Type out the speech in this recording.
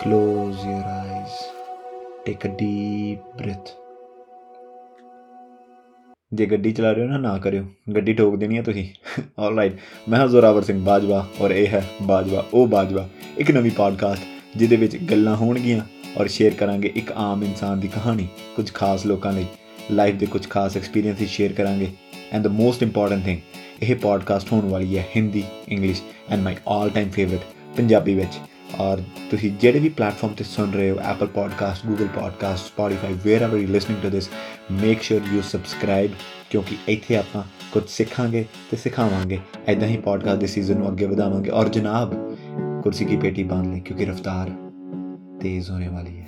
Close your eyes. Take a deep breath. ਜੇ ਗੱਡੀ ਚਲਾ ਰਹੇ ਹੋ ਨਾ ਨਾ ਕਰਿਓ। ਗੱਡੀ ਠੋਕ ਦੇਣੀ ਹੈ ਤੁਸੀਂ। ਆਲਰਾਈਟ ਮੈਂ ਹਾਂ ਜ਼ੋਰਾਵਰ ਸਿੰਘ ਬਾਜਵਾ ਔਰ ਇਹ ਹੈ ਬਾਜਵਾ, ਉਹ ਬਾਜਵਾ। ਇੱਕ ਨਵੀਂ ਪੋਡਕਾਸਟ ਜਿਹਦੇ ਵਿੱਚ ਗੱਲਾਂ ਹੋਣਗੀਆਂ ਔਰ ਸ਼ੇਅਰ ਕਰਾਂਗੇ ਇੱਕ ਆਮ ਇਨਸਾਨ ਦੀ ਕਹਾਣੀ, ਕੁਝ ਖਾਸ ਲੋਕਾਂ ਲਈ। ਲਾਈਫ ਦੇ ਕੁਝ ਖਾਸ ਐਕਸਪੀਰੀਐਂਸਿਸ ਸ਼ੇਅਰ ਕਰਾਂਗੇ। And the most important thing ਇਹ ਪੋਡਕਾਸਟ ਹੋਣ ਵਾਲੀ ਹੈ Hindi English and my all time favourite Punjabi ਵਿੱਚ। ਔਰ ਤੁਸੀਂ ਜਿਹੜੇ ਵੀ ਪਲੇਟਫਾਰਮ ਤੇ ਸੁਣ ਰਹੇ ਹੋ Apple podcast Google podcast Spotify wherever you listening to this make sure you subscribe ਕਿਉਂਕਿ ਇੱਥੇ ਆਪਾਂ ਕੁਝ ਸਿੱਖਾਂਗੇ ਤੇ ਸਿਖਾਵਾਂਗੇ। ਐਦਾਂ ਹੀ ਪੋਡਕਾਸਟ ਦੇ ਸੀਜ਼ਨ ਨੂੰ ਅੱਗੇ ਵਧਾਵਾਂਗੇ। ਔਰ ਜਨਾਬ, ਕੁਰਸੀ ਕੀ ਪੇਟੀ ਬਾंध ਲੈ ਕਿਉਂਕਿ ਰਫਤਾਰ ਤੇਜ਼ ਹੋਣੇ ਵਾਲੀ ਹੈ।